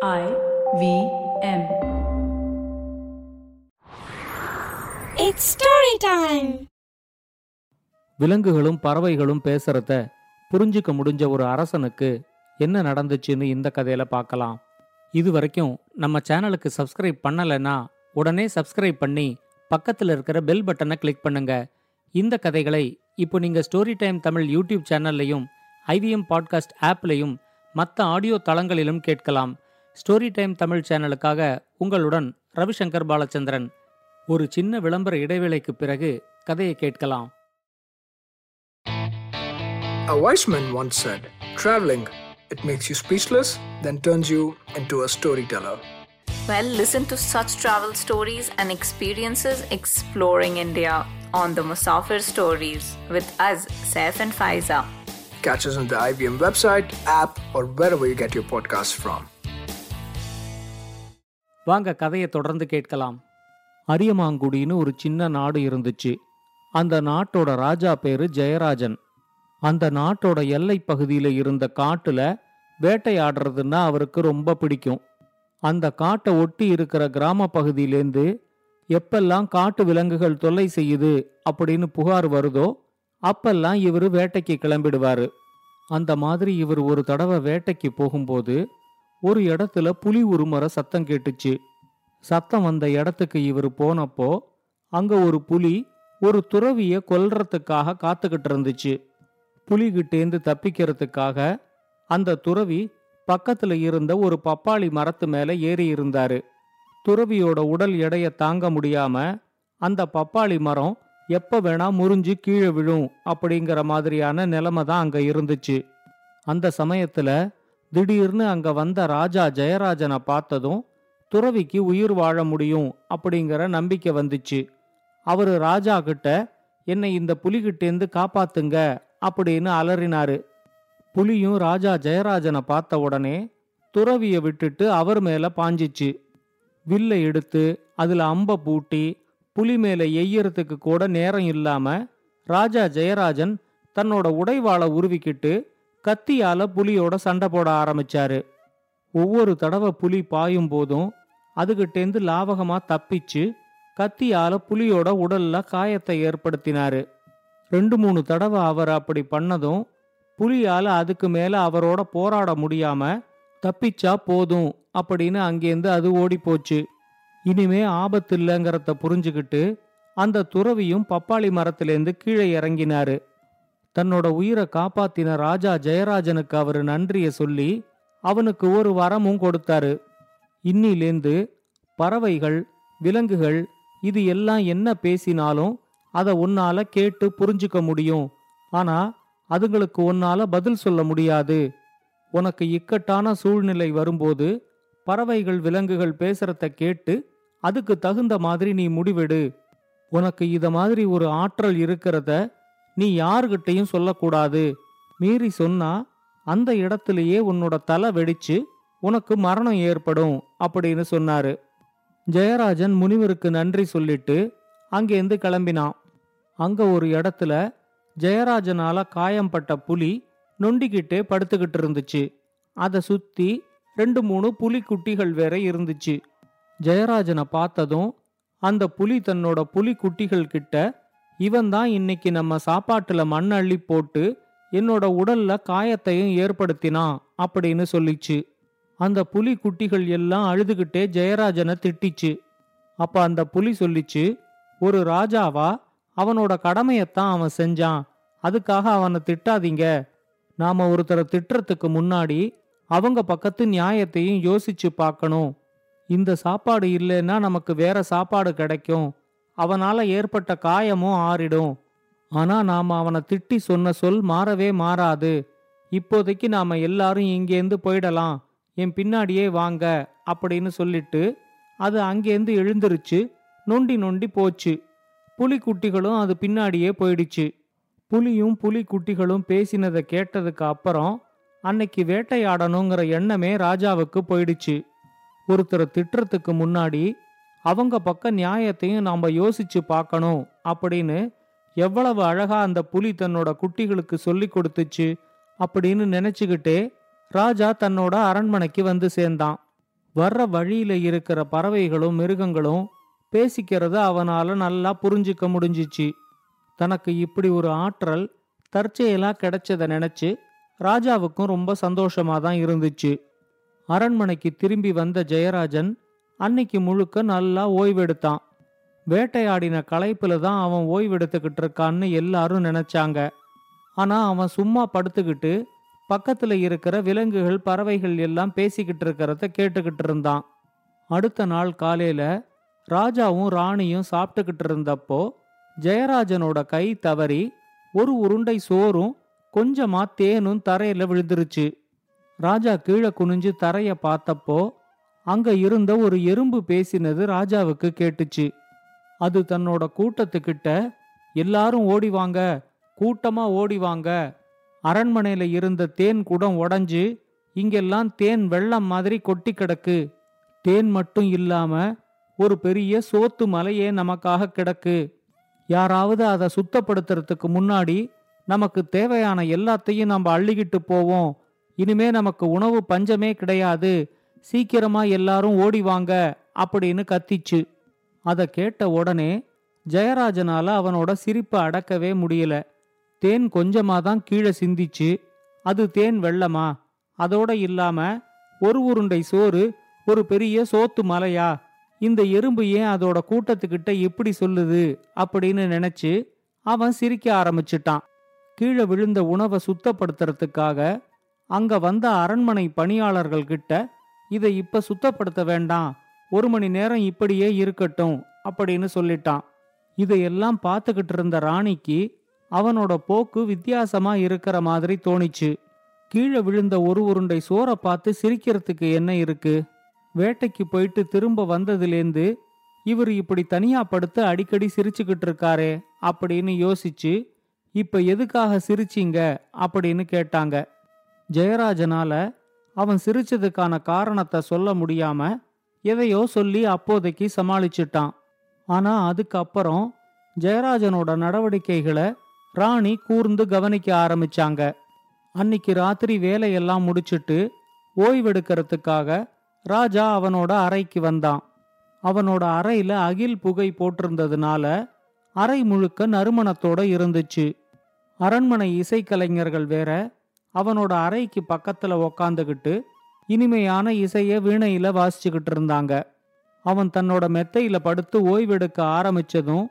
I V M. It's story time. விலங்குகளும் பறவைகளும் பேசுறத புரிஞ்சுக்க முடிஞ்ச ஒரு அரசனுக்கு என்ன நடந்துச்சுன்னு இந்த கதையில பார்க்கலாம் இது வரைக்கும் நம்ம சேனலுக்கு சப்ஸ்கிரைப் பண்ணலைன்னா உடனே சப்ஸ்கிரைப் பண்ணி பக்கத்தில் இருக்கிற பெல் பட்டனை கிளிக் பண்ணுங்க இந்த கதைகளை இப்போ நீங்க ஸ்டோரி டைம் தமிழ் யூடியூப் சேனல்லையும் ஐவிஎம் பாட்காஸ்ட் ஆப்லையும் மற்ற ஆடியோ தளங்களிலும் கேட்கலாம் ஸ்டோரி டைம் தமிழ் சேனலுக்காக உங்களுடன் ரவிசங்கர் பாலச்சந்திரன் ஒரு சின்ன விளம்பர இடைவேளைக்கு பிறகு கதையை கேட்கலாம் A wise man once said, Traveling, it makes you speechless, then turns you into a storyteller. Well, listen to such travel stories and experiences exploring India on the Musafir Stories with us, Saif and Faiza. Catch us on the IBM website, app, or wherever you get your podcasts from. வாங்க கதையை தொடர்ந்து கேட்கலாம். அரியமாங்குடின்னு ஒரு சின்ன நாடு இருந்துச்சு. அந்த நாட்டோட ராஜா பேரு ஜெயராஜன். அந்த நாட்டோட எல்லை பகுதியில் இருந்த காட்டுல வேட்டையாடுறதுன்னா அவருக்கு ரொம்ப பிடிக்கும். அந்த காட்டை ஒட்டி இருக்கிற கிராம பகுதியிலேருந்து எப்பெல்லாம் காட்டு விலங்குகள் தொல்லை செய்யுது அப்படின்னு புகார் வருதோ அப்பெல்லாம் இவர் வேட்டைக்கு கிளம்பிடுவாரு. அந்த மாதிரி இவர் ஒரு தடவை வேட்டைக்கு போகும்போது ஒரு இடத்துல புலி உருமற சத்தம் கேட்டுச்சு. சத்தம் வந்த இடத்துக்கு இவர் போனப்போ அங்க ஒரு புலி ஒரு துறவிய கொல்றதுக்காக காத்துக்கிட்டு இருந்துச்சு. புலிகிட்டேந்து தப்பிக்கிறதுக்காக அந்த துறவி பக்கத்துல இருந்த ஒரு பப்பாளி மரத்து மேல ஏறி இருந்தாரு. துறவியோட உடல் எடைய தாங்க முடியாம அந்த பப்பாளி மரம் எப்ப வேணா முறிஞ்சு கீழே விழும் அப்படிங்கிற மாதிரியான நிலைமை தான் அங்க இருந்துச்சு. அந்த சமயத்துல திடீர்னு அங்க வந்த ராஜா ஜெயராஜனை பார்த்ததும் துறவிக்கு உயிர் வாழ முடியும் அப்படிங்கிற நம்பிக்கை வந்துச்சு. அவரு ராஜா கிட்ட என்னை இந்த புலிகிட்டேந்து காப்பாத்துங்க அப்படின்னு அலறினாரு. புலியும் ராஜா ஜெயராஜனை பார்த்த உடனே துறவிய விட்டுட்டு அவர் மேல பாஞ்சிச்சு. வில்லை எடுத்து அதுல அம்ப பூட்டி புலி மேல எய்யறதுக்கு கூட நேரம் இல்லாம ராஜா ஜெயராஜன் தன்னோட உடைவாளை உருவிக்கிட்டு கத்தியால புலியோட சண்டை போட ஆரம்பிச்சாரு. ஒவ்வொரு தடவை புலி பாயும் போதும் அதுகிட்டேந்து லாவகமா தப்பிச்சு கத்தியால புலியோட உடல்ல காயத்தை ஏற்படுத்தினாரு. ரெண்டு மூணு தடவை அவர் அப்படி பண்ணதும் புலியால அதுக்கு மேல அவரோட போராட முடியாம தப்பிச்சா போதும் அப்படின்னு அங்கேருந்து அது ஓடி போச்சு இனிமே ஆபத்து இல்லைங்கிறத புரிஞ்சுக்கிட்டு அந்த துறவியும் பப்பாளி மரத்திலேருந்து கீழே இறங்கினாரு. தன்னோட உயிரை காப்பாத்தின ராஜா ஜெயராஜனுக்கு அவரு நன்றிய சொல்லி அவனுக்கு ஒரு வரமும் கொடுத்தாரு. இன்னிலேந்து பறவைகள் விலங்குகள் இது எல்லாம் என்ன பேசினாலும் அதை உன்னால கேட்டு புரிஞ்சுக்க முடியும். ஆனா அதுங்களுக்கு உன்னால பதில் சொல்ல முடியாது. உனக்கு இக்கட்டான சூழ்நிலை வரும்போது பறவைகள் விலங்குகள் பேசுறத கேட்டு அதுக்கு தகுந்த மாதிரி நீ முடிவெடு. உனக்கு இத மாதிரி ஒரு ஆற்றல் இருக்கிறத நீ யாருகிட்டையும் சொல்லக்கூடாது. மீறி சொன்னா அந்த இடத்திலேயே உன்னோட தலை வெடிச்சு உனக்கு மரணம் ஏற்படும் அப்படின்னு சொன்னாரு. ஜெயராஜன் முனிவருக்கு நன்றி சொல்லிட்டு அங்கேருந்து கிளம்பினான். அங்க ஒரு இடத்துல ஜெயராஜனால காயம்பட்ட புலி நொண்டிக்கிட்டே படுத்துக்கிட்டு இருந்துச்சு. அதை சுத்தி ரெண்டு மூணு புலி குட்டிகள் வேற இருந்துச்சு. ஜெயராஜனை பார்த்ததும் அந்த புலி தன்னோட புலி குட்டிகள் கிட்ட இவன் தான் இன்னைக்கு நம்ம சாப்பாட்டுல மண் அள்ளி போட்டு என்னோட உடல்ல காயத்தையும் ஏற்படுத்தினான் அப்படின்னு சொல்லிச்சு. அந்த புலி குட்டிகள் எல்லாம் அழுதுகிட்டே ஜெயராஜனை திட்டிச்சு. அப்ப அந்த புலி சொல்லிச்சு ஒரு ராஜாவா அவனோட கடமையத்தான் அவன் செஞ்சான். அதுக்காக அவனை திட்டாதீங்க. நாம ஒருத்தரை திட்டுறதுக்கு முன்னாடி அவங்க பக்கத்து நியாயத்தையும் யோசிச்சு பார்க்கணும். இந்த சாப்பாடு இல்லைன்னா நமக்கு வேற சாப்பாடு கிடைக்கும். அவனால ஏற்பட்ட காயமும் ஆறிடும். ஆனா நாம அவனை திட்டி சொன்ன சொல் மாறவே மாறாது. இப்போதைக்கு நாம எல்லாரும் இங்கேருந்து போயிடலாம். என் பின்னாடியே வாங்க அப்படின்னு சொல்லிட்டு அது அங்கேருந்து எழுந்திருச்சு நொண்டி நொண்டி போச்சு. புலிக்குட்டிகளும் அது பின்னாடியே போயிடுச்சு. புலியும் புலிக்குட்டிகளும் பேசினதை கேட்டதுக்கு அப்புறம் அன்னைக்கு வேட்டையாடணுங்கிற எண்ணமே ராஜாவுக்கு போயிடுச்சு. ஒருத்தரை திட்டுறதுக்கு முன்னாடி அவங்க பக்க நியாயத்தையும் நாம யோசிச்சு பார்க்கணும் அப்படின்னு எவ்வளவு அழகா அந்த புலி தன்னோட குட்டிகளுக்கு சொல்லி கொடுத்துச்சு அப்படின்னு நினைச்சுக்கிட்டே ராஜா தன்னோட அரண்மனைக்கு வந்து சேர்ந்தான். வர்ற வழியில இருக்கிற பறவைகளும் மிருகங்களும் பேசிக்கிறத அவனால நல்லா புரிஞ்சுக்க முடிஞ்சிச்சு. தனக்கு இப்படி ஒரு ஆற்றல் தற்செயலா கிடைச்சதை நினைச்சு ராஜாவுக்கும் ரொம்ப சந்தோஷமா தான் இருந்துச்சு. அரண்மனைக்கு திரும்பி வந்த ஜெயராஜன் அன்னைக்கு முழுக்க நல்லா ஓய்வெடுத்தான். வேட்டையாடின களைப்புல தான் அவன் ஓய்வெடுத்துக்கிட்டு இருக்கான்னு எல்லாரும் நினைச்சாங்க. ஆனா அவன் சும்மா படுத்துக்கிட்டு பக்கத்துல இருக்கிற விலங்குகள் பறவைகள் எல்லாம் பேசிக்கிட்டு இருக்கிறத கேட்டுக்கிட்டு இருந்தான். அடுத்த நாள் காலையில ராஜாவும் ராணியும் சாப்பிட்டுக்கிட்டு இருந்தப்போ ஜெயராஜனோட கை தவறி ஒரு உருண்டை சோறும் கொஞ்சமா தேனும் தரையில விழுந்துருச்சு. ராஜா கீழே குனிஞ்சு தரைய பார்த்தப்போ அங்க இருந்த ஒரு எறும்பு பேசினது ராஜாவுக்கு கேட்டுச்சு. அது தன்னோட கூட்டத்துக்கிட்ட எல்லாரும் ஓடி வாங்க கூட்டமா ஓடி வாங்க. அரண்மனையில இருந்த தேன் குடம் உடஞ்சு இங்கெல்லாம் தேன் வெள்ளம் மாதிரி கொட்டி கிடக்கு. தேன் மட்டும் இல்லாம ஒரு பெரிய சோத்து மலையே நமக்காக கிடக்கு. யாராவது அதை சுத்தப்படுத்துறதுக்கு முன்னாடி நமக்கு தேவையான எல்லாத்தையும் நம்ம அள்ளிக்கிட்டு போவோம். இனிமே நமக்கு உணவு பஞ்சமே கிடையாது. சீக்கிரமா எல்லாரும் ஓடி வாங்க அப்படின்னு கத்திச்சு. அதை கேட்ட உடனே ஜெயராஜனால அவனோட சிரிப்பை அடக்கவே முடியல. தேன் கொஞ்சமா தான் கீழே சிந்திச்சு அது தேன் வெள்ளமா? அதோட இல்லாம ஒரு உருண்டை சோறு ஒரு பெரிய சோத்து மலையா? இந்த எறும்பு ஏன் அதோட கூட்டத்துக்கிட்ட எப்படி சொல்லுது? அப்படின்னு நினைச்சு அவன் சிரிக்க ஆரம்பிச்சிட்டான். கீழே விழுந்த உணவை சுத்தப்படுத்துறதுக்காக அங்க வந்த அரண்மனை பணியாளர்கள் கிட்ட இதை இப்ப சுத்தப்படுத்த வேண்டாம். ஒரு மணி நேரம் இப்படியே இருக்கட்டும் அப்படின்னு சொல்லிட்டான். இதையெல்லாம் பார்த்துக்கிட்டு இருந்த ராணிக்கு அவனோட போக்கு வித்தியாசமா இருக்கிற மாதிரி தோணிச்சு. கீழே விழுந்த ஒரு உருண்டை சோற பார்த்து சிரிக்கிறதுக்கு என்ன இருக்கு? வேட்டைக்கு போயிட்டு திரும்ப வந்ததுலேருந்து இவர் இப்படி தனியா படுத்து அடிக்கடி சிரிச்சுக்கிட்டு இருக்காரே அப்படின்னு யோசிச்சு இப்ப எதுக்காக சிரிச்சீங்க? அப்படின்னு கேட்டாங்க. ஜெயராஜனால அவன் சிரிச்சதுக்கான காரணத்தை சொல்ல முடியாம எதையோ சொல்லி அப்போதைக்கு சமாளிச்சிட்டான். ஆனா அதுக்கப்புறம் ஜெயராஜனோட நடவடிக்கைகளை ராணி கூர்ந்து கவனிக்க ஆரம்பிச்சாங்க. அன்னிக்கு ராத்திரி வேலையெல்லாம் முடிச்சிட்டு ஓய்வெடுக்கிறதுக்காக ராஜா அவனோட அறைக்கு வந்தான். அவனோட அறையில அகில் புகை போட்டிருந்ததுனால அறை முழுக்க நறுமணத்தோட இருந்துச்சு. அரண்மனை இசைக்கலைஞர்கள் வேற அவனோட அறைக்கு பக்கத்துல உக்காந்துகிட்டு இனிமையான இசைய வீணையில வாசிச்சுக்கிட்டு இருந்தாங்க. அவன் தன்னோட மெத்தையில படுத்து ஓய்வெடுக்க ஆரம்பிச்சதும்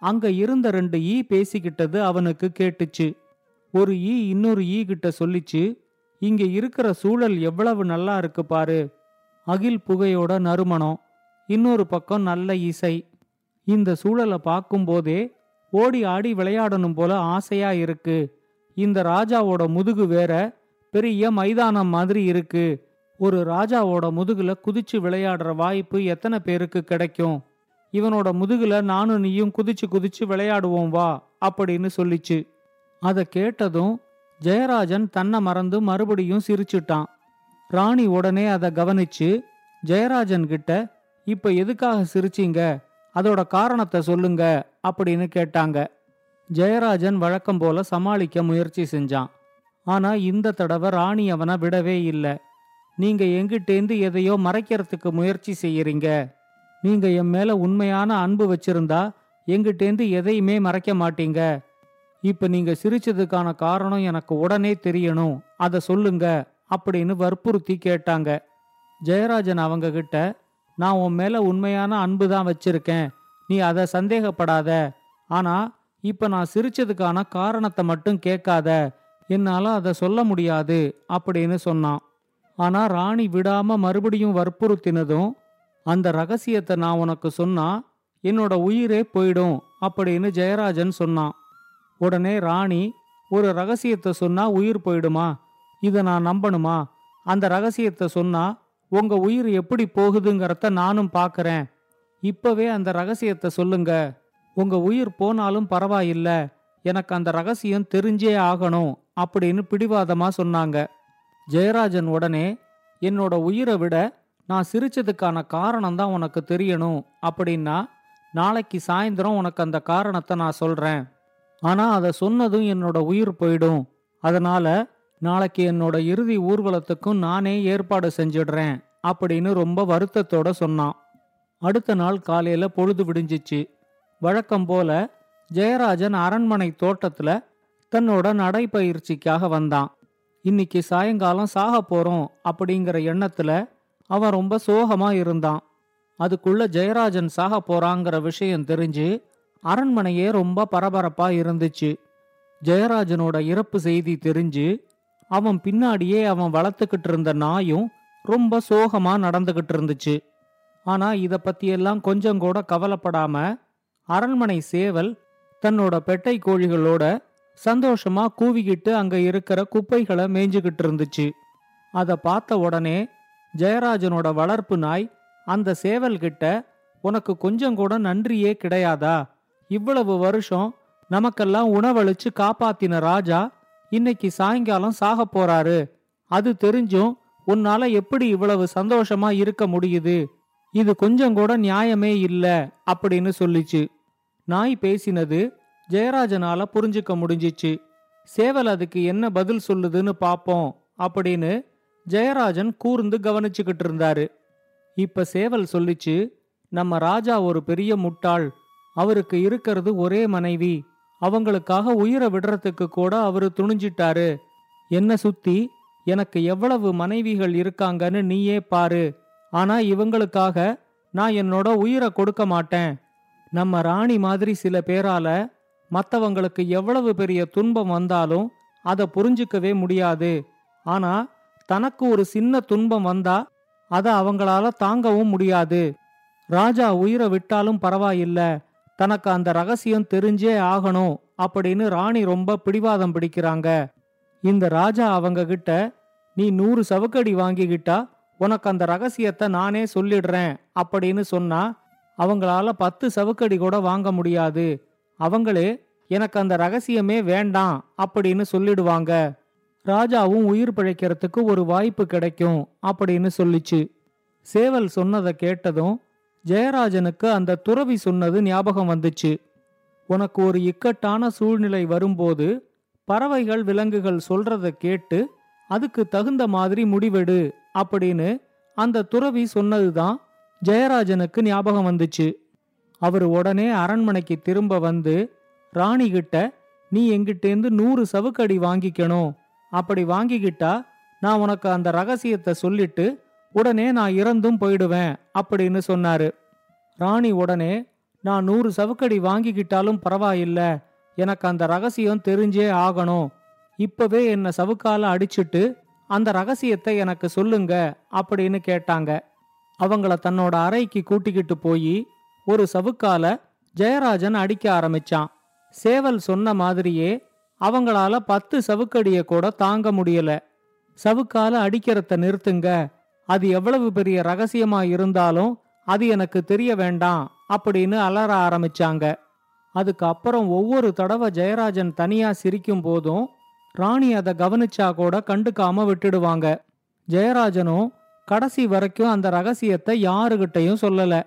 அங்க இருந்த ரெண்டு ஈ பேசிக்கிட்டது அவனுக்கு கேட்டுச்சு. ஒரு ஈ இன்னொரு ஈ கிட்ட சொல்லிச்சு இங்க இருக்கிற சூழல் எவ்வளவு நல்லா இருக்கு பாரு. அகில் புகையோட நறுமணம் இன்னொரு பக்கம் நல்ல இசை. இந்த சூழலை பார்க்கும்போதே ஓடி ஆடி விளையாடணும் போல ஆசையா இருக்கு. இந்த ராஜாவோட முதுகு வேற பெரிய மைதானம் மாதிரி இருக்கு. ஒரு ராஜாவோட முதுகுல குதிச்சு விளையாடுற வாய்ப்பு எத்தனை பேருக்கு கிடைக்கும்? இவனோட முதுகுல நானும் நீயும் குதிச்சு குதிச்சு விளையாடுவோம் வா அப்படின்னு சொல்லிச்சு. அதை கேட்டதும் ஜெயராஜன் தன்னை மறந்து மறுபடியும் சிரிச்சிட்டான். ராணி உடனே அதை கவனிச்சு ஜெயராஜன் கிட்ட இப்ப எதுக்காக சிரிச்சீங்க? அதோட காரணத்தை சொல்லுங்க அப்படின்னு கேட்டாங்க. ஜெயராஜன் வழக்கம் போல சமாளிக்க முயற்சி செஞ்சான். ஆனா இந்த தடவை ராணி அவனை விடவே இல்லை. நீங்க எங்கிட்டேந்து எதையோ மறைக்கிறதுக்கு முயற்சி செய்யறீங்க. நீங்க என் மேல உண்மையான அன்பு வச்சிருந்தா எங்கிட்டேந்து எதையுமே மறைக்க மாட்டீங்க. இப்ப நீங்க சிரிச்சதுக்கான காரணம் எனக்கு உடனே தெரியணும். அதை சொல்லுங்க அப்படின்னு வற்புறுத்தி கேட்டாங்க. ஜெயராஜன் அவங்க கிட்ட நான் உன் மேல உண்மையான அன்பு தான் வச்சிருக்கேன். நீ அதை சந்தேகப்படாத. ஆனா இப்ப நான் சிரிச்சதுக்கான காரணத்தை மட்டும் கேட்காத என்னால அதை சொல்ல முடியாது அப்படின்னு சொன்னான். ஆனா ராணி விடாம மறுபடியும் வற்புறுத்தினதும் அந்த ரகசியத்தை நான் உனக்கு சொன்னா என்னோட உயிரே போயிடும் அப்படின்னு ஜெயராஜன் சொன்னான். உடனே ராணி ஒரு ரகசியத்தை சொன்னா உயிர் போயிடுமா? இதை நான் நம்பணுமா? அந்த ரகசியத்தை சொன்னா உங்க உயிர் எப்படி போகுதுங்கிறத நானும் பார்க்கறேன் இப்பவே அந்த ரகசியத்தை சொல்லுங்க. உங்க உயிர் போனாலும் பரவாயில்ல. எனக்கு அந்த ரகசியம் தெரிஞ்சே ஆகணும் அப்படின்னு பிடிவாதமா சொன்னாங்க. ஜெயராஜன் உடனே என்னோட உயிரை விட நான் சிரிச்சதுக்கான காரணம் தான் உனக்கு தெரியணும் அப்படின்னா நாளைக்கு சாயந்தரம் உனக்கு அந்த காரணத்தை நான் சொல்றேன். ஆனா அதை சொன்னதும் என்னோட உயிர் போயிடும். அதனால நாளைக்கு என்னோட இறுதி ஊர்வலத்துக்கும் நானே ஏற்பாடு செஞ்சிடுறேன் அப்படின்னு ரொம்ப வருத்தத்தோட சொன்னான். அடுத்த நாள் காலையில பொழுது விடிஞ்சிச்சு. வழக்கம் போல ஜெயராஜன் அரண்மனை தோட்டத்துல தன்னோட நடைப்பயிற்சிக்காக வந்தான். இன்னைக்கு சாயங்காலம் சாக போறோம் அப்படிங்கிற எண்ணத்துல அவன் ரொம்ப சோகமா இருந்தான். அதுக்குள்ள ஜெயராஜன் சாக போறாங்கிற விஷயம் தெரிஞ்சு அரண்மனையே ரொம்ப பரபரப்பா இருந்துச்சு. ஜெயராஜனோட இறப்பு செய்தி தெரிஞ்சு அவன் பின்னாடியே அவன் வளர்த்துக்கிட்டு இருந்த நாயும் ரொம்ப சோகமா நடந்துகிட்டு இருந்துச்சு. ஆனா இத பத்தியெல்லாம் கொஞ்சம் கூட கவலைப்படாம அரண்மனை சேவல் தன்னோட பெட்டை கோழிகளோட சந்தோஷமா கூவிக்கிட்டு அங்க இருக்கிற குப்பைகளை மேய்ஞ்சுகிட்டு இருந்துச்சு. அத பார்த்த உடனே ஜெயராஜனோட வளர்ப்பு நாய் அந்த சேவல் கிட்ட உனக்கு கொஞ்சம் கூட நன்றியே கிடையாதா? இவ்வளவு வருஷம் நமக்கெல்லாம் உணவளிச்சு காப்பாத்தின ராஜா இன்னைக்கு சாயங்காலம் சாக போறாரு. அது தெரிஞ்சும் உன்னால எப்படி இவ்வளவு சந்தோஷமா இருக்க முடியுது? இது கொஞ்சம் கூட நியாயமே இல்ல அப்படின்னு சொல்லிச்சு. நாய் பேசினது ஜெயராஜனால புரிஞ்சுக்க முடிஞ்சிச்சு. சேவல் அதுக்கு என்ன பதில் சொல்லுதுன்னு பாப்போம் அப்படின்னு ஜெயராஜன் கூர்ந்து கவனிச்சுக்கிட்டு இருந்தாரு. இப்ப சேவல் சொல்லிச்சு நம்ம ராஜா ஒரு பெரிய முட்டாள் அவருக்கு இருக்கிறது ஒரே மனைவி அவங்களுக்காக உயிரை விடுறதுக்கு கூட அவரு துணிஞ்சிட்டாரு. என்ன சுத்தி எனக்கு எவ்வளவு மனைவிகள் இருக்காங்கன்னு நீயே பாரு ஆனா இவங்களுக்காக நான் என்னோட உயிரை கொடுக்க மாட்டேன் நம்ம ராணி மாதிரி சில பேரால மத்தவங்களுக்கு எவ்வளவு பெரிய துன்பம் வந்தாலும் அதை புரிஞ்சுக்கவே முடியாது. ஆனா தனக்கு ஒரு சின்ன துன்பம் வந்தா அதை அவங்களால தாங்கவும் முடியாது. ராஜா உயிரை விட்டாலும் பரவாயில்ல. தனக்கு அந்த ரகசியம் தெரிஞ்சே ஆகணும் அப்படின்னு ராணி ரொம்ப பிடிவாதம் பிடிக்கிறாங்க. இந்த ராஜா அவங்க கிட்ட நீ நூறு சவுக்கடி வாங்கிக்கிட்டா உனக்கு அந்த ரகசியத்தை நானே சொல்லிடுறேன் அப்படின்னு சொன்னா அவங்களால பத்து சவுக்கடி கூட வாங்க முடியாது. அவங்களே எனக்கு அந்த ரகசியமே வேண்டாம் அப்படின்னு சொல்லிடுவாங்க. ராஜாவும் உயிர் பிழைக்கிறதுக்கு ஒரு வாய்ப்பு கிடைக்கும் அப்படின்னு சொல்லிச்சு. சேவல் சொன்னதை கேட்டதும் ஜெயராஜனுக்கு அந்த துறவி சொன்னது ஞாபகம் வந்துச்சு. உனக்கு ஒரு இக்கட்டான சூழ்நிலை வரும்போது பறவைகள் விலங்குகள் சொல்றத கேட்டு அதுக்கு தகுந்த மாதிரி முடிவெடு அப்படின்னு அந்த துறவி சொன்னதுதான் ஜெயராஜனுக்கு ஞாபகம் வந்துச்சு. அவர் உடனே அரண்மனைக்கு திரும்ப வந்து ராணி கிட்ட நீ எங்கிட்டேந்து நூறு சவுக்கடி வாங்கிக்கணும். அப்படி வாங்கிக்கிட்டா நான் உனக்கு அந்த ரகசியத்தை சொல்லிட்டு உடனே நான் இறந்தும் போயிடுவேன் அப்படின்னு சொன்னாரு. ராணி உடனே நான் நூறு சவுக்கடி வாங்கிக்கிட்டாலும் பரவாயில்ல. எனக்கு அந்த ரகசியம் தெரிஞ்சே ஆகணும். இப்பவே என்னை சவுக்கால அடிச்சிட்டு அந்த ரகசியத்தை எனக்கு சொல்லுங்க அப்படின்னு கேட்டாங்க. அவங்கள தன்னோட அறைக்கு கூட்டிக்கிட்டு போய் ஒரு சவுக்கால ஜெயராஜன் அடிக்க ஆரம்பிச்சான். சேவல் சொன்ன மாதிரியே அவங்களால பத்து சவுக்கடிய கூட தாங்க முடியல. சவுக்கால அடிக்கிறத நிறுத்துங்க. அது எவ்வளவு பெரிய ரகசியமா இருந்தாலும் அது எனக்கு தெரிய வேண்டாம் அப்படின்னு அலற ஆரம்பிச்சாங்க. அதுக்கப்புறம் ஒவ்வொரு தடவை ஜெயராஜன் தனியா சிரிக்கும் போதும் ராணி அதை கவனிச்சா கூட கண்டுக்காம விட்டுடுவாங்க. ஜெயராஜனும் கடைசி வரைக்கும் அந்த ரகசியத்தை யாருகிட்டையும் சொல்லல.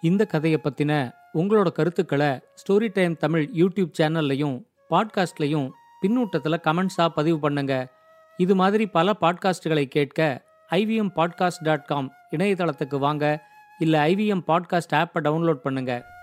இந்த கதையை பத்தின உங்களோட கருத்துக்களை ஸ்டோரி டைம் தமிழ் யூடியூப் சேனல்லையும் பாட்காஸ்ட்லையும் பின்னூட்டத்தில் கமெண்ட்ஸாக பதிவு பண்ணுங்க. இது மாதிரி பல பாட்காஸ்டுகளை கேட்க ஐவிஎம் பாட்காஸ்ட் டாட் காம் இணையதளத்துக்கு வாங்க. இல்லை ஐவிஎம் பாட்காஸ்ட் ஆப்பை டவுன்லோட் பண்ணுங்க.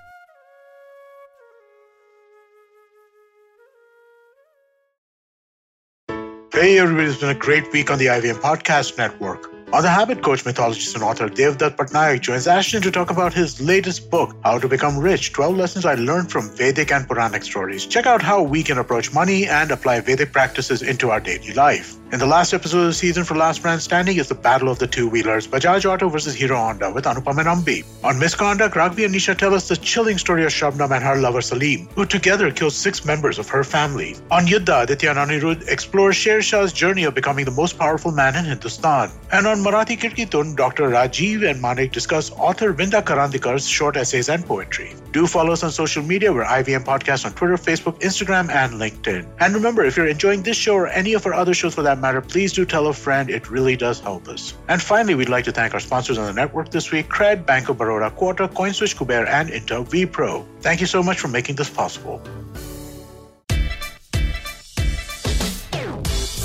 Hey everybody, it's been a great week on the IVM Podcast Network. On the Habit Coach mythologist and author Devdutt Patnaik joins Ashton to talk about his latest book, How to Become Rich 12 Lessons I Learned from Vedic and Puranic Stories. Check out how we can approach money and apply Vedic practices into our daily life. In the last episode of the season for Last Man Standing is the Battle of the Two Wheelers, Bajaj Auto versus Hero Honda with Anupam and Ambi. On Misconduct, Ragvi and Nisha tell us the chilling story of Shabnam and her lover Salim, who together killed six members of her family. On Yuddha, Aditya and Anirudh explore Sher Shah's journey of becoming the most powerful man in Hindustan. And on Marathi Kirkitun, Dr. Rajiv and Manik discuss author Vinda Karandikar's short essays and poetry. Do follow us on social media. We're IVM Podcast on Twitter, Facebook, Instagram, and LinkedIn. And remember, if you're enjoying this show or any of our other shows for that matter, please do tell a friend. It really does help us. And finally, we'd like to thank our sponsors on the network this week Cred, Bank of Baroda, Quarter, CoinSwitch, Kuber, and Intel vPro. Thank you so much for making this possible.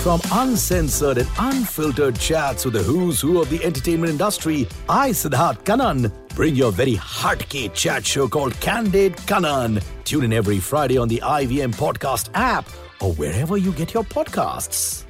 From uncensored and unfiltered chats with the who's who of the entertainment industry, I, Siddharth Kanan, bring your very hardcore chat show called Candid Kanan. Tune in every Friday on the IVM Podcast app or wherever you get your podcasts.